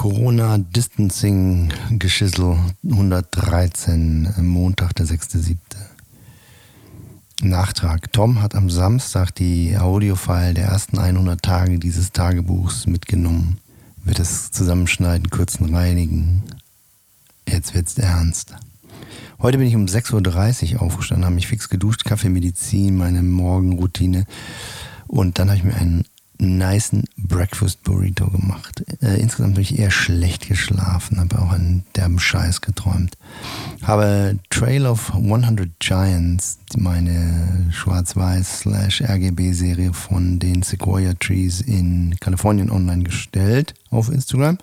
Corona Distancing Geschissel 113, Montag, der 6.7. Nachtrag. Tom hat am Samstag die Audiofile der ersten 100 Tage dieses Tagebuchs mitgenommen. Wird es zusammenschneiden, kürzen, reinigen. Jetzt wird's ernst. Heute bin ich um 6.30 Uhr aufgestanden, habe mich fix geduscht, Kaffee, Medizin, meine Morgenroutine. Und dann habe ich mir einen niceen Breakfast Burrito gemacht. Äh, insgesamt habe ich eher schlecht geschlafen, habe auch einen derben Scheiß geträumt. Habe Trail of 100 Giants, meine Schwarz-Weiß-RGB-Serie von den Sequoia Trees in Kalifornien online gestellt auf Instagram.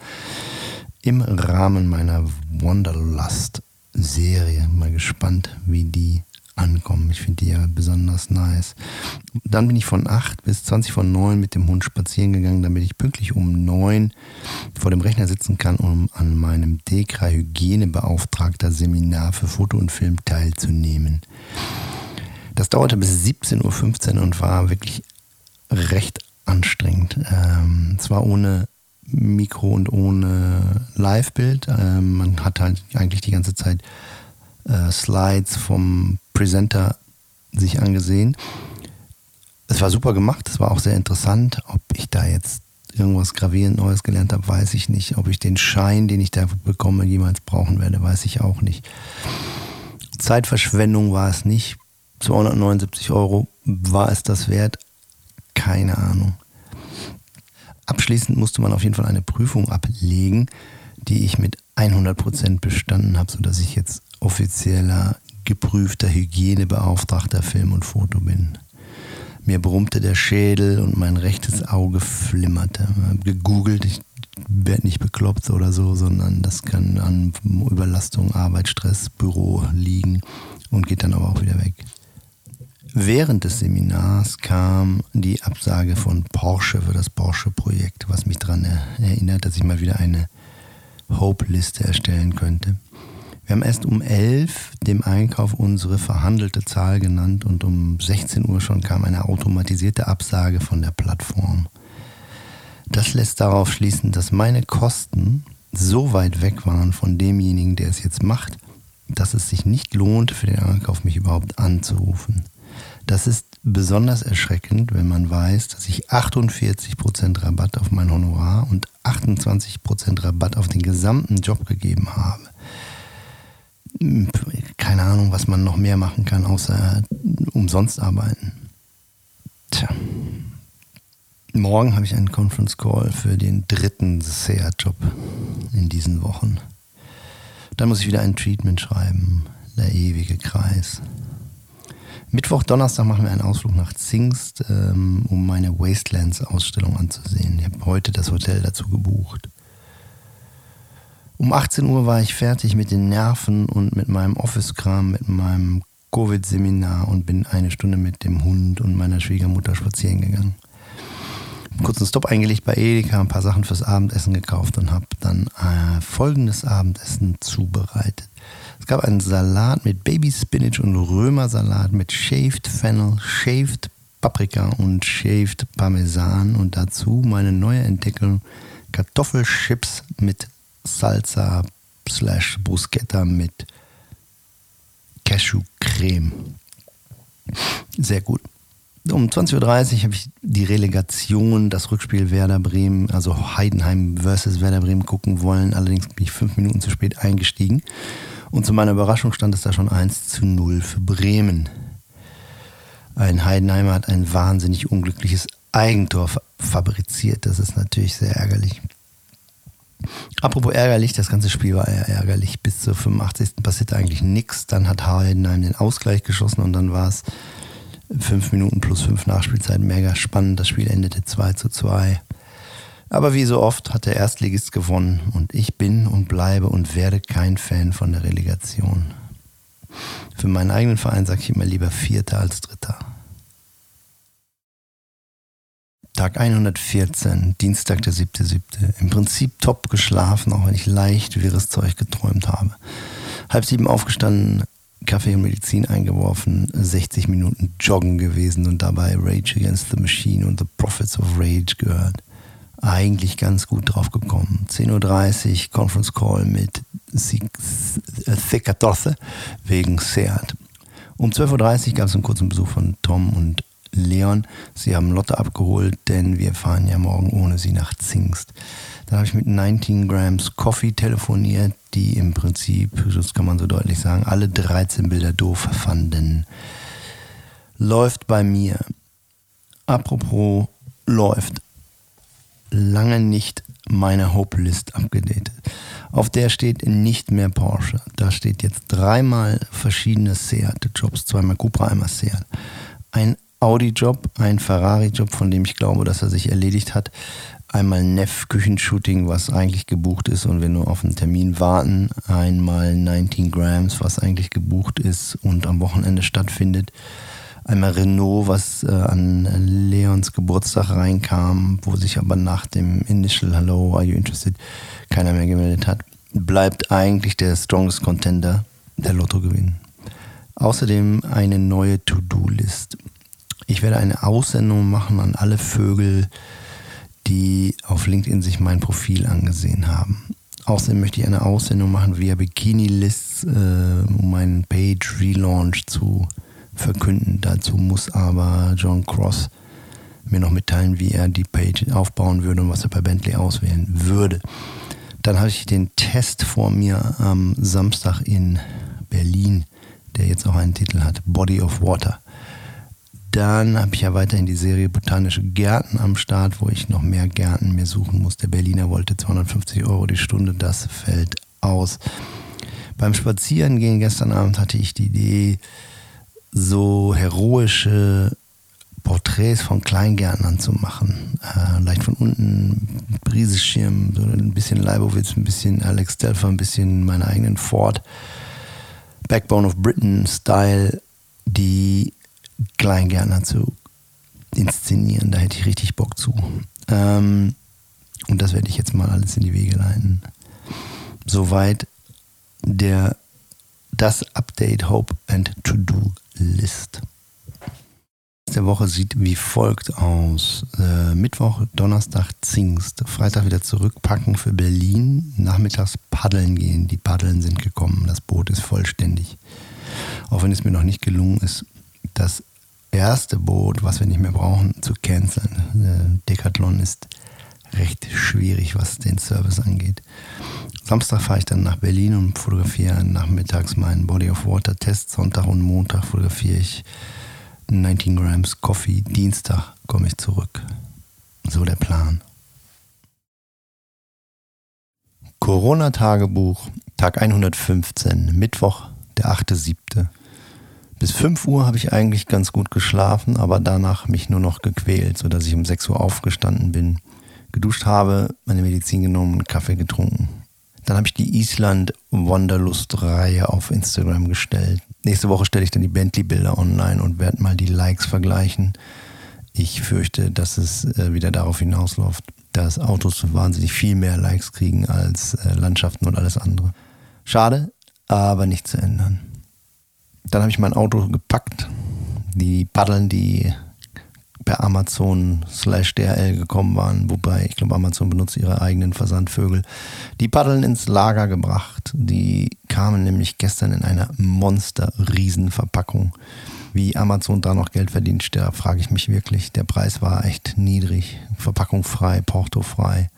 Im Rahmen meiner Wanderlust-Serie. Mal gespannt, wie die ankommen. Ich finde die ja besonders nice. Dann bin ich von 8 bis 20 von 9 mit dem Hund spazieren gegangen, damit ich pünktlich um 9 vor dem Rechner sitzen kann, um an meinem DEKRA Hygienebeauftragter Seminar für Foto und Film teilzunehmen. Das dauerte bis 17.15 Uhr und war wirklich recht anstrengend. Ähm, zwar ohne Mikro und ohne Live-Bild. Ähm, man hat halt eigentlich die ganze Zeit äh, Slides vom Presenter sich angesehen. Es war super gemacht, es war auch sehr interessant. Ob ich da jetzt irgendwas gravierend Neues gelernt habe, weiß ich nicht. Ob ich den Schein, den ich da bekomme, jemals brauchen werde, weiß ich auch nicht. Zeitverschwendung war es nicht. 279 Euro war es das wert? Keine Ahnung. Abschließend musste man auf jeden Fall eine Prüfung ablegen, die ich mit 100% bestanden habe, sodass ich jetzt offizieller geprüfter Hygienebeauftragter Film und Foto bin. Mir brummte der Schädel und mein rechtes Auge flimmerte. Habe gegoogelt, ich werde nicht bekloppt oder so, sondern das kann an Überlastung, Arbeit, Stress, Büro liegen und geht dann aber auch wieder weg. Während des Seminars kam die Absage von Porsche für das Porsche-Projekt, was mich daran erinnert, dass ich mal wieder eine Hope-Liste erstellen könnte. Wir haben erst um 11 dem Einkauf unsere verhandelte Zahl genannt und um 16 Uhr schon kam eine automatisierte Absage von der Plattform. Das lässt darauf schließen, dass meine Kosten so weit weg waren von demjenigen, der es jetzt macht, dass es sich nicht lohnt, für den Einkauf mich überhaupt anzurufen. Das ist besonders erschreckend, wenn man weiß, dass ich 48% Rabatt auf mein Honorar und 28% Rabatt auf den gesamten Job gegeben habe keine Ahnung, was man noch mehr machen kann, außer umsonst arbeiten. Tja. Morgen habe ich einen Conference Call für den dritten SEA-Job in diesen Wochen. Dann muss ich wieder ein Treatment schreiben. Der ewige Kreis. Mittwoch, Donnerstag machen wir einen Ausflug nach Zingst, ähm, um meine Wastelands-Ausstellung anzusehen. Ich habe heute das Hotel dazu gebucht. Um 18 Uhr war ich fertig mit den Nerven und mit meinem Office-Kram, mit meinem Covid-Seminar und bin eine Stunde mit dem Hund und meiner Schwiegermutter spazieren gegangen. Kurzen Stopp eingelegt bei Edeka, ein paar Sachen fürs Abendessen gekauft und habe dann äh, folgendes Abendessen zubereitet. Es gab einen Salat mit Baby Spinach und Römersalat mit Shaved Fennel, Shaved Paprika und Shaved Parmesan und dazu meine neue Entdeckung Kartoffelchips mit Salsa slash Bruschetta mit Cashewcreme. Sehr gut. Um 20.30 Uhr habe ich die Relegation, das Rückspiel Werder Bremen, also Heidenheim versus Werder Bremen gucken wollen. Allerdings bin ich fünf Minuten zu spät eingestiegen. Und zu meiner Überraschung stand es da schon 1 zu 0 für Bremen. Ein Heidenheimer hat ein wahnsinnig unglückliches Eigentor fabriziert. Das ist natürlich sehr ärgerlich. Apropos ärgerlich, das ganze Spiel war ärgerlich. Bis zur 85. passierte eigentlich nichts. Dann hat Heidenheim den Ausgleich geschossen und dann war es fünf Minuten plus fünf Nachspielzeit. Mega spannend. Das Spiel endete 2 zu 2. Aber wie so oft hat der Erstligist gewonnen und ich bin und bleibe und werde kein Fan von der Relegation. Für meinen eigenen Verein sage ich immer lieber Vierter als Dritter. Tag 114, Dienstag der 7.7. Im Prinzip top geschlafen, auch wenn ich leicht wirres Zeug geträumt habe. Halb sieben aufgestanden, Kaffee und Medizin eingeworfen, 60 Minuten joggen gewesen und dabei Rage Against the Machine und The Prophets of Rage gehört. eigentlich ganz gut drauf gekommen. 10.30 Uhr Conference Call mit C14 wegen Seat. Um 12.30 Uhr gab es einen kurzen Besuch von Tom und Leon. Sie haben Lotte abgeholt, denn wir fahren ja morgen ohne sie nach Zingst. Dann habe ich mit 19 Grams Coffee telefoniert, die im Prinzip, das kann man so deutlich sagen, alle 13 Bilder doof fanden. Läuft bei mir. Apropos läuft. Lange nicht meine Hope-List abgedatet. Auf der steht nicht mehr Porsche. Da steht jetzt dreimal verschiedene Seat-Jobs, zweimal Cupra, einmal Seat. Ein Audi-Job, ein Ferrari-Job, von dem ich glaube, dass er sich erledigt hat. Einmal Neff Küchenshooting, was eigentlich gebucht ist und wir nur auf einen Termin warten. Einmal 19 Grams, was eigentlich gebucht ist und am Wochenende stattfindet. Einmal Renault, was äh, an Leons Geburtstag reinkam, wo sich aber nach dem Initial Hello, are you interested, keiner mehr gemeldet hat. Bleibt eigentlich der strongest Contender der Lottogewinn. Außerdem eine neue To-Do-List. Ich werde eine Aussendung machen an alle Vögel, die auf LinkedIn sich mein Profil angesehen haben. Außerdem möchte ich eine Aussendung machen via Bikini Lists, äh, um meinen Page Relaunch zu verkünden. Dazu muss aber John Cross mir noch mitteilen, wie er die Page aufbauen würde und was er bei Bentley auswählen würde. Dann habe ich den Test vor mir am Samstag in Berlin, der jetzt auch einen Titel hat, Body of Water. Dann habe ich ja weiterhin die Serie Botanische Gärten am Start, wo ich noch mehr Gärten mehr suchen muss. Der Berliner wollte 250 Euro die Stunde, das fällt aus. Beim Spazierengehen gestern Abend hatte ich die Idee, so heroische Porträts von Kleingärtnern zu machen. Äh, leicht von unten, Briseschirm, so ein bisschen Leibowitz, ein bisschen Alex Delfer, ein bisschen meinen eigenen Ford. Backbone of Britain Style, die Kleingärtner zu inszenieren. Da hätte ich richtig Bock zu. Ähm, und das werde ich jetzt mal alles in die Wege leiten. Soweit der das Update Hope and To-Do List. Der Woche sieht wie folgt aus. Äh, Mittwoch, Donnerstag Zingst, Freitag wieder zurückpacken für Berlin, nachmittags paddeln gehen. Die Paddeln sind gekommen, das Boot ist vollständig. Auch wenn es mir noch nicht gelungen ist, das erste Boot, was wir nicht mehr brauchen, zu canceln. Äh, Decathlon ist recht schwierig, was den Service angeht. Samstag fahre ich dann nach Berlin und fotografiere nachmittags meinen Body of Water Test. Sonntag und Montag fotografiere ich 19 Grams Coffee. Dienstag komme ich zurück. So der Plan. Corona-Tagebuch, Tag 115, Mittwoch, der 8.7. Bis 5 Uhr habe ich eigentlich ganz gut geschlafen, aber danach mich nur noch gequält, sodass ich um 6 Uhr aufgestanden bin, geduscht habe, meine Medizin genommen und Kaffee getrunken. Dann habe ich die Island Wanderlust-Reihe auf Instagram gestellt. Nächste Woche stelle ich dann die Bentley-Bilder online und werde mal die Likes vergleichen. Ich fürchte, dass es äh, wieder darauf hinausläuft, dass Autos wahnsinnig viel mehr Likes kriegen als äh, Landschaften und alles andere. Schade, aber nicht zu ändern. Dann habe ich mein Auto gepackt. Die Paddeln, die per Amazon slash DRL gekommen waren, wobei ich glaube, Amazon benutzt ihre eigenen Versandvögel, die Paddeln ins Lager gebracht. Die kamen nämlich gestern in einer Monster-Riesenverpackung. Wie Amazon da noch Geld verdient, da frage ich mich wirklich. Der Preis war echt niedrig. Verpackung frei, Porto frei.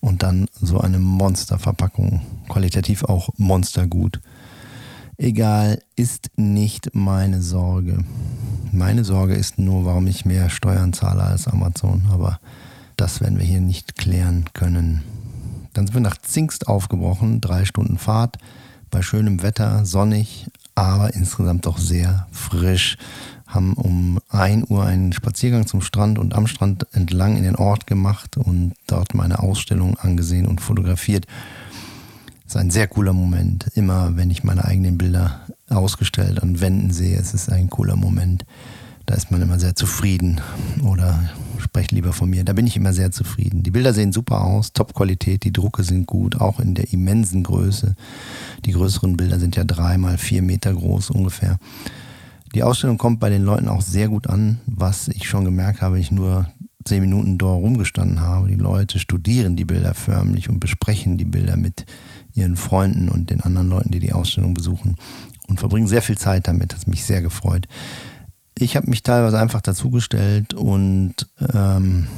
Und dann so eine Monsterverpackung. Qualitativ auch monstergut. Egal, ist nicht meine Sorge. Meine Sorge ist nur, warum ich mehr Steuern zahle als Amazon. Aber das werden wir hier nicht klären können. Dann sind wir nach Zingst aufgebrochen, drei Stunden Fahrt, bei schönem Wetter, sonnig, aber insgesamt doch sehr frisch. Haben um 1 Uhr einen Spaziergang zum Strand und am Strand entlang in den Ort gemacht und dort meine Ausstellung angesehen und fotografiert. Ist ein sehr cooler Moment. Immer wenn ich meine eigenen Bilder ausgestellt an Wänden sehe, es ist ein cooler Moment. Da ist man immer sehr zufrieden. Oder sprecht lieber von mir. Da bin ich immer sehr zufrieden. Die Bilder sehen super aus, Top-Qualität, die Drucke sind gut, auch in der immensen Größe. Die größeren Bilder sind ja drei mal vier Meter groß ungefähr. Die Ausstellung kommt bei den Leuten auch sehr gut an, was ich schon gemerkt habe, ich nur zehn Minuten dort rumgestanden habe. Die Leute studieren die Bilder förmlich und besprechen die Bilder mit ihren Freunden und den anderen Leuten, die die Ausstellung besuchen und verbringen sehr viel Zeit damit. Das hat mich sehr gefreut. Ich habe mich teilweise einfach dazugestellt und ähm,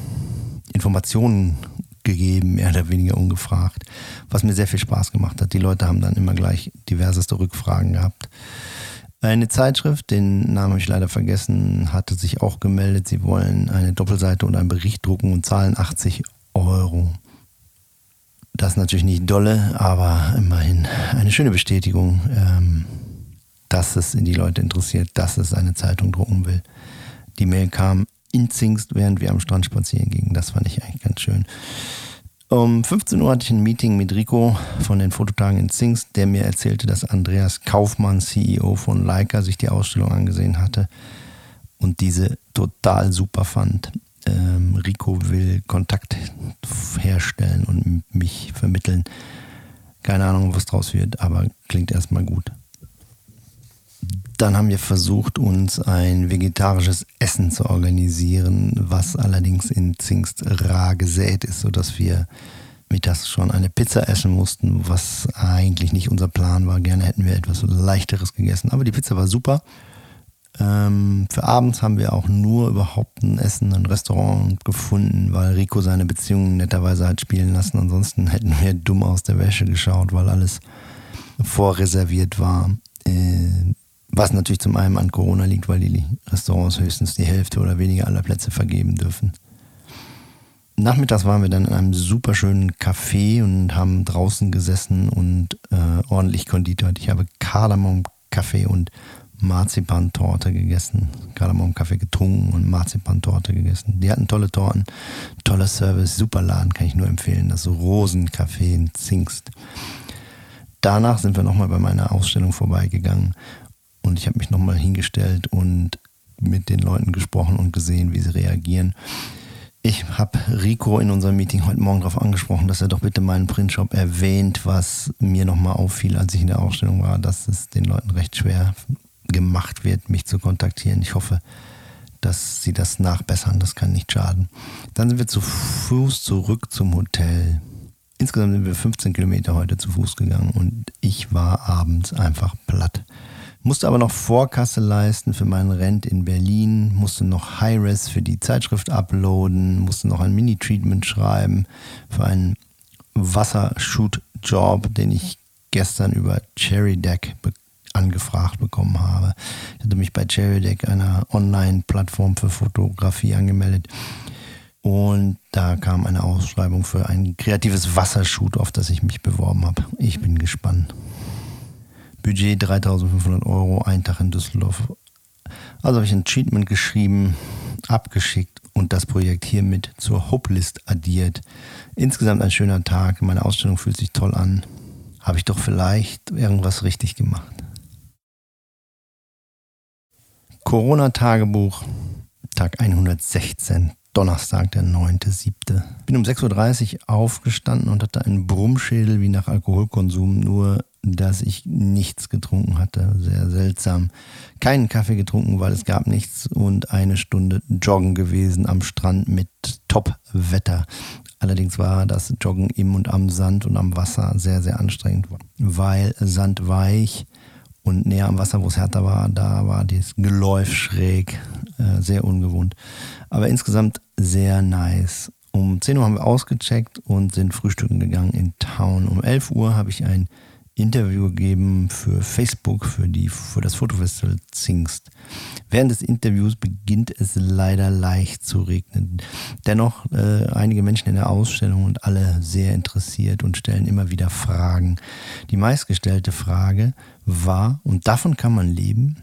Informationen gegeben, mehr oder weniger ungefragt, was mir sehr viel Spaß gemacht hat. Die Leute haben dann immer gleich diverseste Rückfragen gehabt. Eine Zeitschrift, den Namen habe ich leider vergessen, hatte sich auch gemeldet. Sie wollen eine Doppelseite und einen Bericht drucken und zahlen 80 Euro. Das ist natürlich nicht dolle, aber immerhin eine schöne Bestätigung, ähm, dass es die Leute interessiert, dass es eine Zeitung drucken will. Die Mail kam in Zingst, während wir am Strand spazieren gingen. Das fand ich eigentlich ganz schön. Um 15 Uhr hatte ich ein Meeting mit Rico von den Fototagen in Zingst, der mir erzählte, dass Andreas Kaufmann, CEO von Leica, sich die Ausstellung angesehen hatte und diese total super fand. Ähm, Rico will Kontakt herstellen und mich vermitteln. Keine Ahnung, was draus wird, aber klingt erstmal gut. Dann haben wir versucht, uns ein vegetarisches Essen zu organisieren, was allerdings in Zingst rar gesät ist, sodass wir mittags schon eine Pizza essen mussten, was eigentlich nicht unser Plan war. Gerne hätten wir etwas leichteres gegessen, aber die Pizza war super. Ähm, für abends haben wir auch nur überhaupt ein Essen, ein Restaurant gefunden, weil Rico seine Beziehungen netterweise hat spielen lassen. Ansonsten hätten wir dumm aus der Wäsche geschaut, weil alles vorreserviert war. Äh, was natürlich zum einen an Corona liegt, weil die Restaurants höchstens die Hälfte oder weniger aller Plätze vergeben dürfen. Nachmittags waren wir dann in einem super schönen Café und haben draußen gesessen und äh, ordentlich konditort. Ich habe Kardamom-Kaffee und Marzipantorte gegessen. Kardamom-Kaffee getrunken und Marzipantorte gegessen. Die hatten tolle Torten, toller Service, super Laden, kann ich nur empfehlen. Das Rosencafé in Zingst. Danach sind wir nochmal bei meiner Ausstellung vorbeigegangen und ich habe mich nochmal hingestellt und mit den Leuten gesprochen und gesehen, wie sie reagieren. Ich habe Rico in unserem Meeting heute Morgen darauf angesprochen, dass er doch bitte meinen Printshop erwähnt, was mir nochmal auffiel, als ich in der Ausstellung war, dass es den Leuten recht schwer gemacht wird, mich zu kontaktieren. Ich hoffe, dass sie das nachbessern, das kann nicht schaden. Dann sind wir zu Fuß zurück zum Hotel. Insgesamt sind wir 15 Kilometer heute zu Fuß gegangen und ich war abends einfach platt. Musste aber noch Vorkasse leisten für meinen Rent in Berlin, musste noch High-Res für die Zeitschrift uploaden, musste noch ein Mini-Treatment schreiben für einen Wassershoot-Job, den ich gestern über Cherry Deck angefragt bekommen habe. Ich hatte mich bei Cherry Deck, einer Online-Plattform für Fotografie, angemeldet. Und da kam eine Ausschreibung für ein kreatives Wassershoot, auf das ich mich beworben habe. Ich bin gespannt. Budget 3500 Euro, ein Tag in Düsseldorf. Also habe ich ein Treatment geschrieben, abgeschickt und das Projekt hiermit zur Hopelist addiert. Insgesamt ein schöner Tag. Meine Ausstellung fühlt sich toll an. Habe ich doch vielleicht irgendwas richtig gemacht. Corona-Tagebuch, Tag 116, Donnerstag, der 9.7. Bin um 6.30 Uhr aufgestanden und hatte einen Brummschädel wie nach Alkoholkonsum, nur dass ich nichts getrunken hatte. Sehr seltsam. Keinen Kaffee getrunken, weil es gab nichts und eine Stunde joggen gewesen am Strand mit Top-Wetter. Allerdings war das Joggen im und am Sand und am Wasser sehr, sehr anstrengend, weil Sand weich und näher am Wasser, wo es härter war, da war das Geläuf schräg, äh, sehr ungewohnt. Aber insgesamt sehr nice. Um 10 Uhr haben wir ausgecheckt und sind frühstücken gegangen in Town. Um 11 Uhr habe ich ein Interview gegeben für Facebook, für, die, für das Fotofestival Zingst. Während des Interviews beginnt es leider leicht zu regnen. Dennoch äh, einige Menschen in der Ausstellung und alle sehr interessiert und stellen immer wieder Fragen. Die meistgestellte Frage war, und davon kann man leben?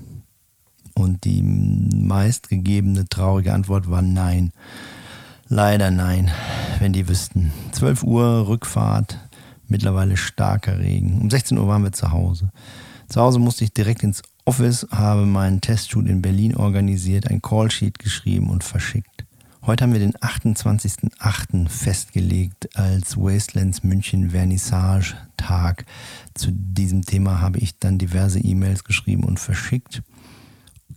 Und die meistgegebene traurige Antwort war nein. Leider nein, wenn die wüssten. 12 Uhr Rückfahrt, mittlerweile starker Regen. Um 16 Uhr waren wir zu Hause. Zu Hause musste ich direkt ins Office, habe meinen Testshoot in Berlin organisiert, ein Callsheet geschrieben und verschickt. Heute haben wir den 28.08. festgelegt als Wastelands München Vernissage Tag. Zu diesem Thema habe ich dann diverse E-Mails geschrieben und verschickt.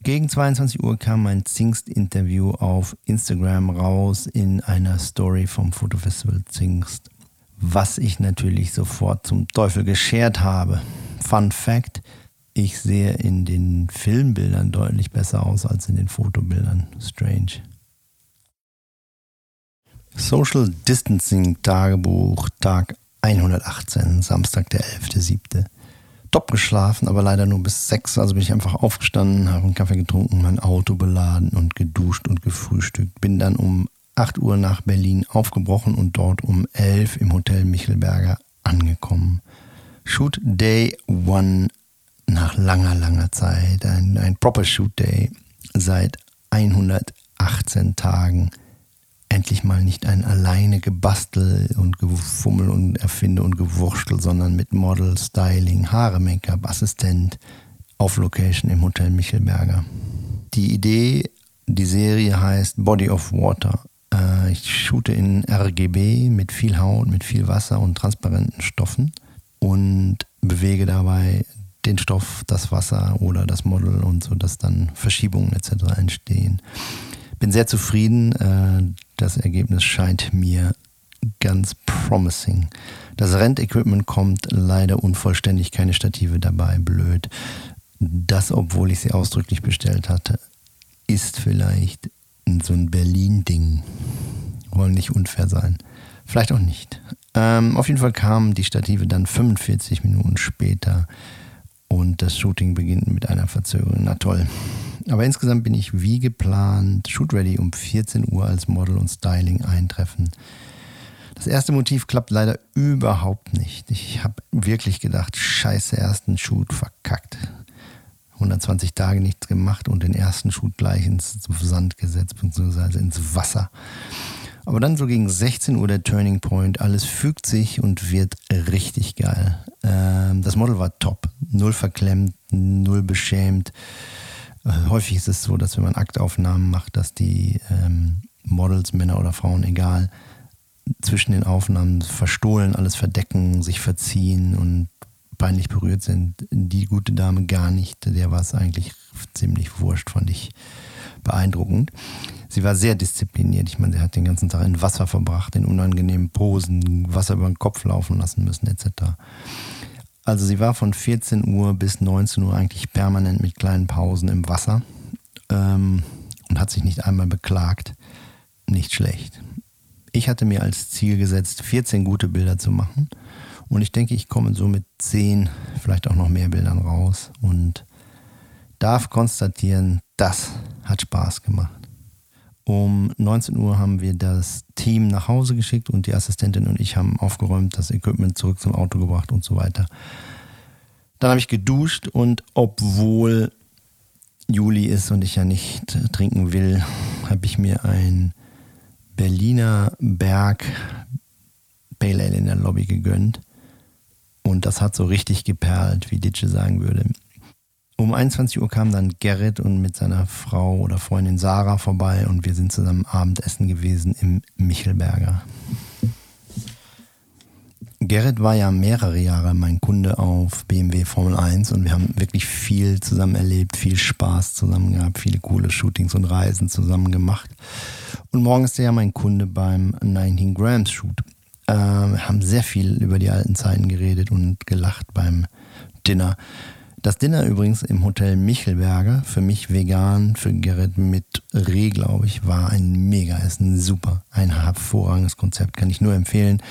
Gegen 22 Uhr kam mein Zingst-Interview auf Instagram raus in einer Story vom Fotofestival Zingst, was ich natürlich sofort zum Teufel geschert habe. Fun Fact, ich sehe in den Filmbildern deutlich besser aus als in den Fotobildern. Strange. Social Distancing Tagebuch, Tag 118, Samstag, der 11.07. Top geschlafen, aber leider nur bis 6. Also bin ich einfach aufgestanden, habe einen Kaffee getrunken, mein Auto beladen und geduscht und gefrühstückt. Bin dann um 8 Uhr nach Berlin aufgebrochen und dort um 11 im Hotel Michelberger angekommen. Shoot Day One nach langer, langer Zeit. Ein, ein Proper Shoot Day seit 118 Tagen endlich mal nicht ein alleine Gebastel und Gefummel und Erfinde und Gewurschtel, sondern mit Model, Styling, Haare, Make-up, Assistent auf Location im Hotel Michelberger. Die Idee, die Serie heißt Body of Water. Äh, ich shoote in RGB mit viel Haut, mit viel Wasser und transparenten Stoffen und bewege dabei den Stoff, das Wasser oder das Model und so, dass dann Verschiebungen etc. entstehen. Bin sehr zufrieden. Das Ergebnis scheint mir ganz promising. Das Rentequipment kommt leider unvollständig, keine Stative dabei, blöd. Das, obwohl ich sie ausdrücklich bestellt hatte, ist vielleicht so ein Berlin-Ding. Wollen nicht unfair sein. Vielleicht auch nicht. Ähm, auf jeden Fall kamen die Stative dann 45 Minuten später und das Shooting beginnt mit einer Verzögerung. Na toll. Aber insgesamt bin ich wie geplant, shoot ready um 14 Uhr als Model und Styling eintreffen. Das erste Motiv klappt leider überhaupt nicht. Ich habe wirklich gedacht, scheiße, ersten Shoot verkackt. 120 Tage nichts gemacht und den ersten Shoot gleich ins Sand gesetzt, beziehungsweise ins Wasser. Aber dann so gegen 16 Uhr der Turning Point, alles fügt sich und wird richtig geil. Ähm, das Model war top, null verklemmt, null beschämt. Äh, häufig ist es so, dass wenn man Aktaufnahmen macht, dass die ähm, Models, Männer oder Frauen, egal, zwischen den Aufnahmen verstohlen, alles verdecken, sich verziehen und peinlich berührt sind. Die gute Dame gar nicht. Der war es eigentlich ziemlich wurscht, fand ich beeindruckend. Sie war sehr diszipliniert. Ich meine, sie hat den ganzen Tag in Wasser verbracht, in unangenehmen Posen, Wasser über den Kopf laufen lassen müssen, etc. Also sie war von 14 Uhr bis 19 Uhr eigentlich permanent mit kleinen Pausen im Wasser ähm, und hat sich nicht einmal beklagt. Nicht schlecht. Ich hatte mir als Ziel gesetzt, 14 gute Bilder zu machen. Und ich denke, ich komme so mit 10, vielleicht auch noch mehr Bildern raus und darf konstatieren, das hat Spaß gemacht. Um 19 Uhr haben wir das Team nach Hause geschickt und die Assistentin und ich haben aufgeräumt, das Equipment zurück zum Auto gebracht und so weiter. Dann habe ich geduscht und obwohl Juli ist und ich ja nicht trinken will, habe ich mir ein Berliner Berg Pale Ale in der Lobby gegönnt. Und das hat so richtig geperlt, wie Ditsche sagen würde. Um 21 Uhr kam dann Gerrit und mit seiner Frau oder Freundin Sarah vorbei und wir sind zusammen Abendessen gewesen im Michelberger. Gerrit war ja mehrere Jahre mein Kunde auf BMW Formel 1 und wir haben wirklich viel zusammen erlebt, viel Spaß zusammen gehabt, viele coole Shootings und Reisen zusammen gemacht. Und morgen ist er ja mein Kunde beim 19 Grams Shoot. Äh, wir haben sehr viel über die alten Zeiten geredet und gelacht beim Dinner. Das Dinner übrigens im Hotel Michelberger, für mich vegan, für Gerrit mit Reh, glaube ich, war ein mega Essen, super. Ein hervorragendes Konzept, kann ich nur empfehlen.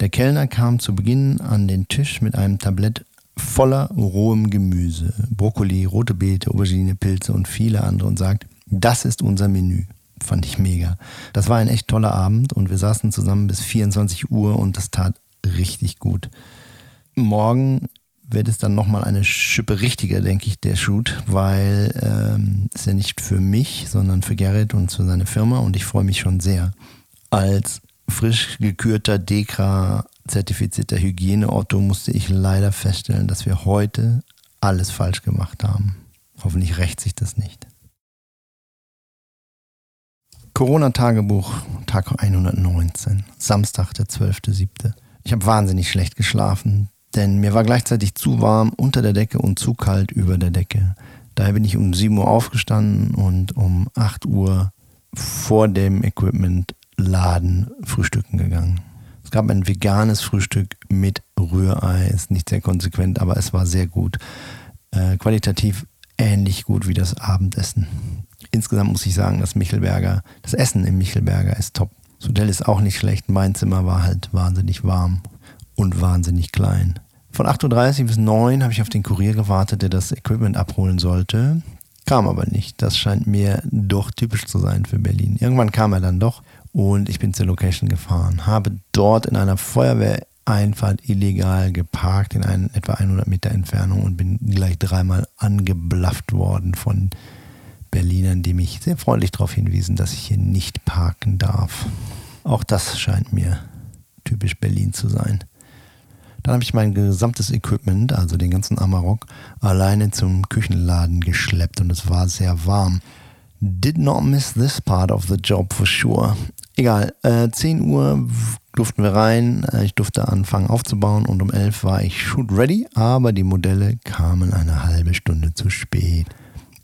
Der Kellner kam zu Beginn an den Tisch mit einem Tablett voller rohem Gemüse, Brokkoli, rote Beete, Aubergine, Pilze und viele andere und sagt, das ist unser Menü. Fand ich mega. Das war ein echt toller Abend und wir saßen zusammen bis 24 Uhr und das tat richtig gut. Morgen wird es dann nochmal eine Schippe richtiger, denke ich, der Shoot, weil ähm, es ja nicht für mich, sondern für Gerrit und für seine Firma und ich freue mich schon sehr. Als frisch gekürter Dekra zertifizierter Hygieneotto musste ich leider feststellen, dass wir heute alles falsch gemacht haben. Hoffentlich rächt sich das nicht. Corona-Tagebuch, Tag 119, Samstag, der 12.07. Ich habe wahnsinnig schlecht geschlafen, denn mir war gleichzeitig zu warm unter der Decke und zu kalt über der Decke. Daher bin ich um 7 Uhr aufgestanden und um 8 Uhr vor dem Equipment-Laden frühstücken gegangen. Es gab ein veganes Frühstück mit Rührei, ist nicht sehr konsequent, aber es war sehr gut. Äh, qualitativ ähnlich gut wie das Abendessen. Insgesamt muss ich sagen, das Michelberger, das Essen im Michelberger ist top. Das Hotel ist auch nicht schlecht. Mein Zimmer war halt wahnsinnig warm und wahnsinnig klein. Von 8.30 Uhr bis 9 Uhr habe ich auf den Kurier gewartet, der das Equipment abholen sollte. Kam aber nicht. Das scheint mir doch typisch zu sein für Berlin. Irgendwann kam er dann doch und ich bin zur Location gefahren. Habe dort in einer Feuerwehreinfahrt illegal geparkt in einen, etwa 100 Meter Entfernung und bin gleich dreimal angeblafft worden von Berlinern, die mich sehr freundlich darauf hinwiesen, dass ich hier nicht parken darf. Auch das scheint mir typisch Berlin zu sein. Dann habe ich mein gesamtes Equipment, also den ganzen Amarok, alleine zum Küchenladen geschleppt und es war sehr warm. Did not miss this part of the job for sure. Egal, äh, 10 Uhr durften wir rein, äh, ich durfte anfangen aufzubauen und um 11 war ich shoot ready, aber die Modelle kamen eine halbe Stunde zu spät.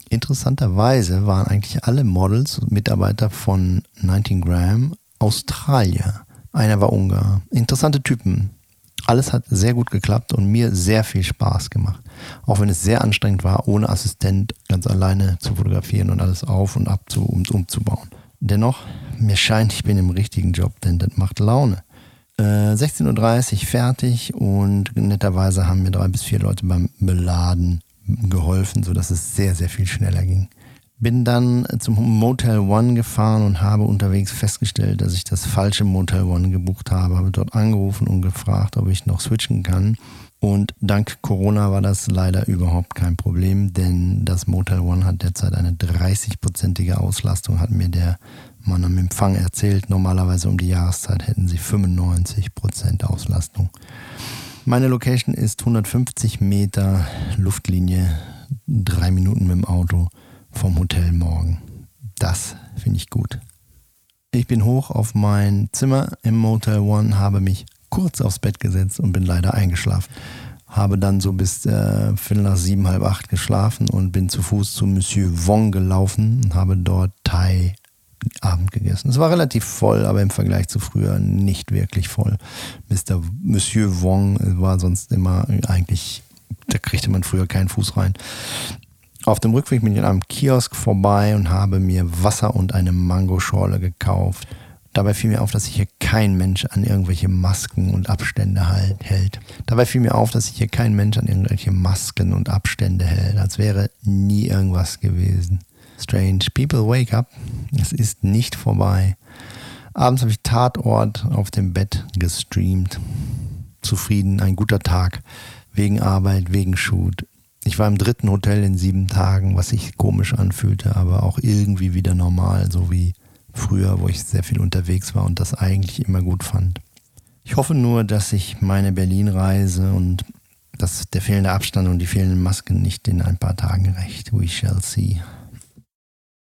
Interessanterweise waren eigentlich alle Models und Mitarbeiter von 19 Gram Australier. Einer war Ungar. Interessante Typen. Alles hat sehr gut geklappt und mir sehr viel Spaß gemacht. Auch wenn es sehr anstrengend war, ohne Assistent ganz alleine zu fotografieren und alles auf und ab zu, um, umzubauen. Dennoch, mir scheint, ich bin im richtigen Job, denn das macht Laune. Äh, 16.30 Uhr fertig und netterweise haben mir drei bis vier Leute beim Beladen geholfen, sodass es sehr, sehr viel schneller ging. Bin dann zum Motel One gefahren und habe unterwegs festgestellt, dass ich das falsche Motel One gebucht habe. Habe dort angerufen und gefragt, ob ich noch switchen kann. Und dank Corona war das leider überhaupt kein Problem, denn das Motel One hat derzeit eine 30-prozentige Auslastung, hat mir der Mann am Empfang erzählt. Normalerweise um die Jahreszeit hätten sie 95 Prozent Auslastung. Meine Location ist 150 Meter Luftlinie, drei Minuten mit dem Auto vom Hotel morgen. Das finde ich gut. Ich bin hoch auf mein Zimmer im Motel One, habe mich kurz aufs Bett gesetzt und bin leider eingeschlafen. Habe dann so bis äh, Viertel nach sieben, halb acht geschlafen und bin zu Fuß zu Monsieur Wong gelaufen und habe dort Thai Abend gegessen. Es war relativ voll, aber im Vergleich zu früher nicht wirklich voll. Mr. Monsieur Wong war sonst immer eigentlich, da kriegte man früher keinen Fuß rein. Auf dem Rückweg bin ich in einem Kiosk vorbei und habe mir Wasser und eine Mangoschorle gekauft. Dabei fiel mir auf, dass sich hier kein Mensch an irgendwelche Masken und Abstände halt hält. Dabei fiel mir auf, dass sich hier kein Mensch an irgendwelche Masken und Abstände hält, als wäre nie irgendwas gewesen. Strange. People wake up. Es ist nicht vorbei. Abends habe ich Tatort auf dem Bett gestreamt. Zufrieden, ein guter Tag. Wegen Arbeit, wegen Shoot. Ich war im dritten Hotel in sieben Tagen, was sich komisch anfühlte, aber auch irgendwie wieder normal, so wie früher, wo ich sehr viel unterwegs war und das eigentlich immer gut fand. Ich hoffe nur, dass sich meine Berlin-Reise und das, der fehlende Abstand und die fehlenden Masken nicht in ein paar Tagen rächt. We shall see.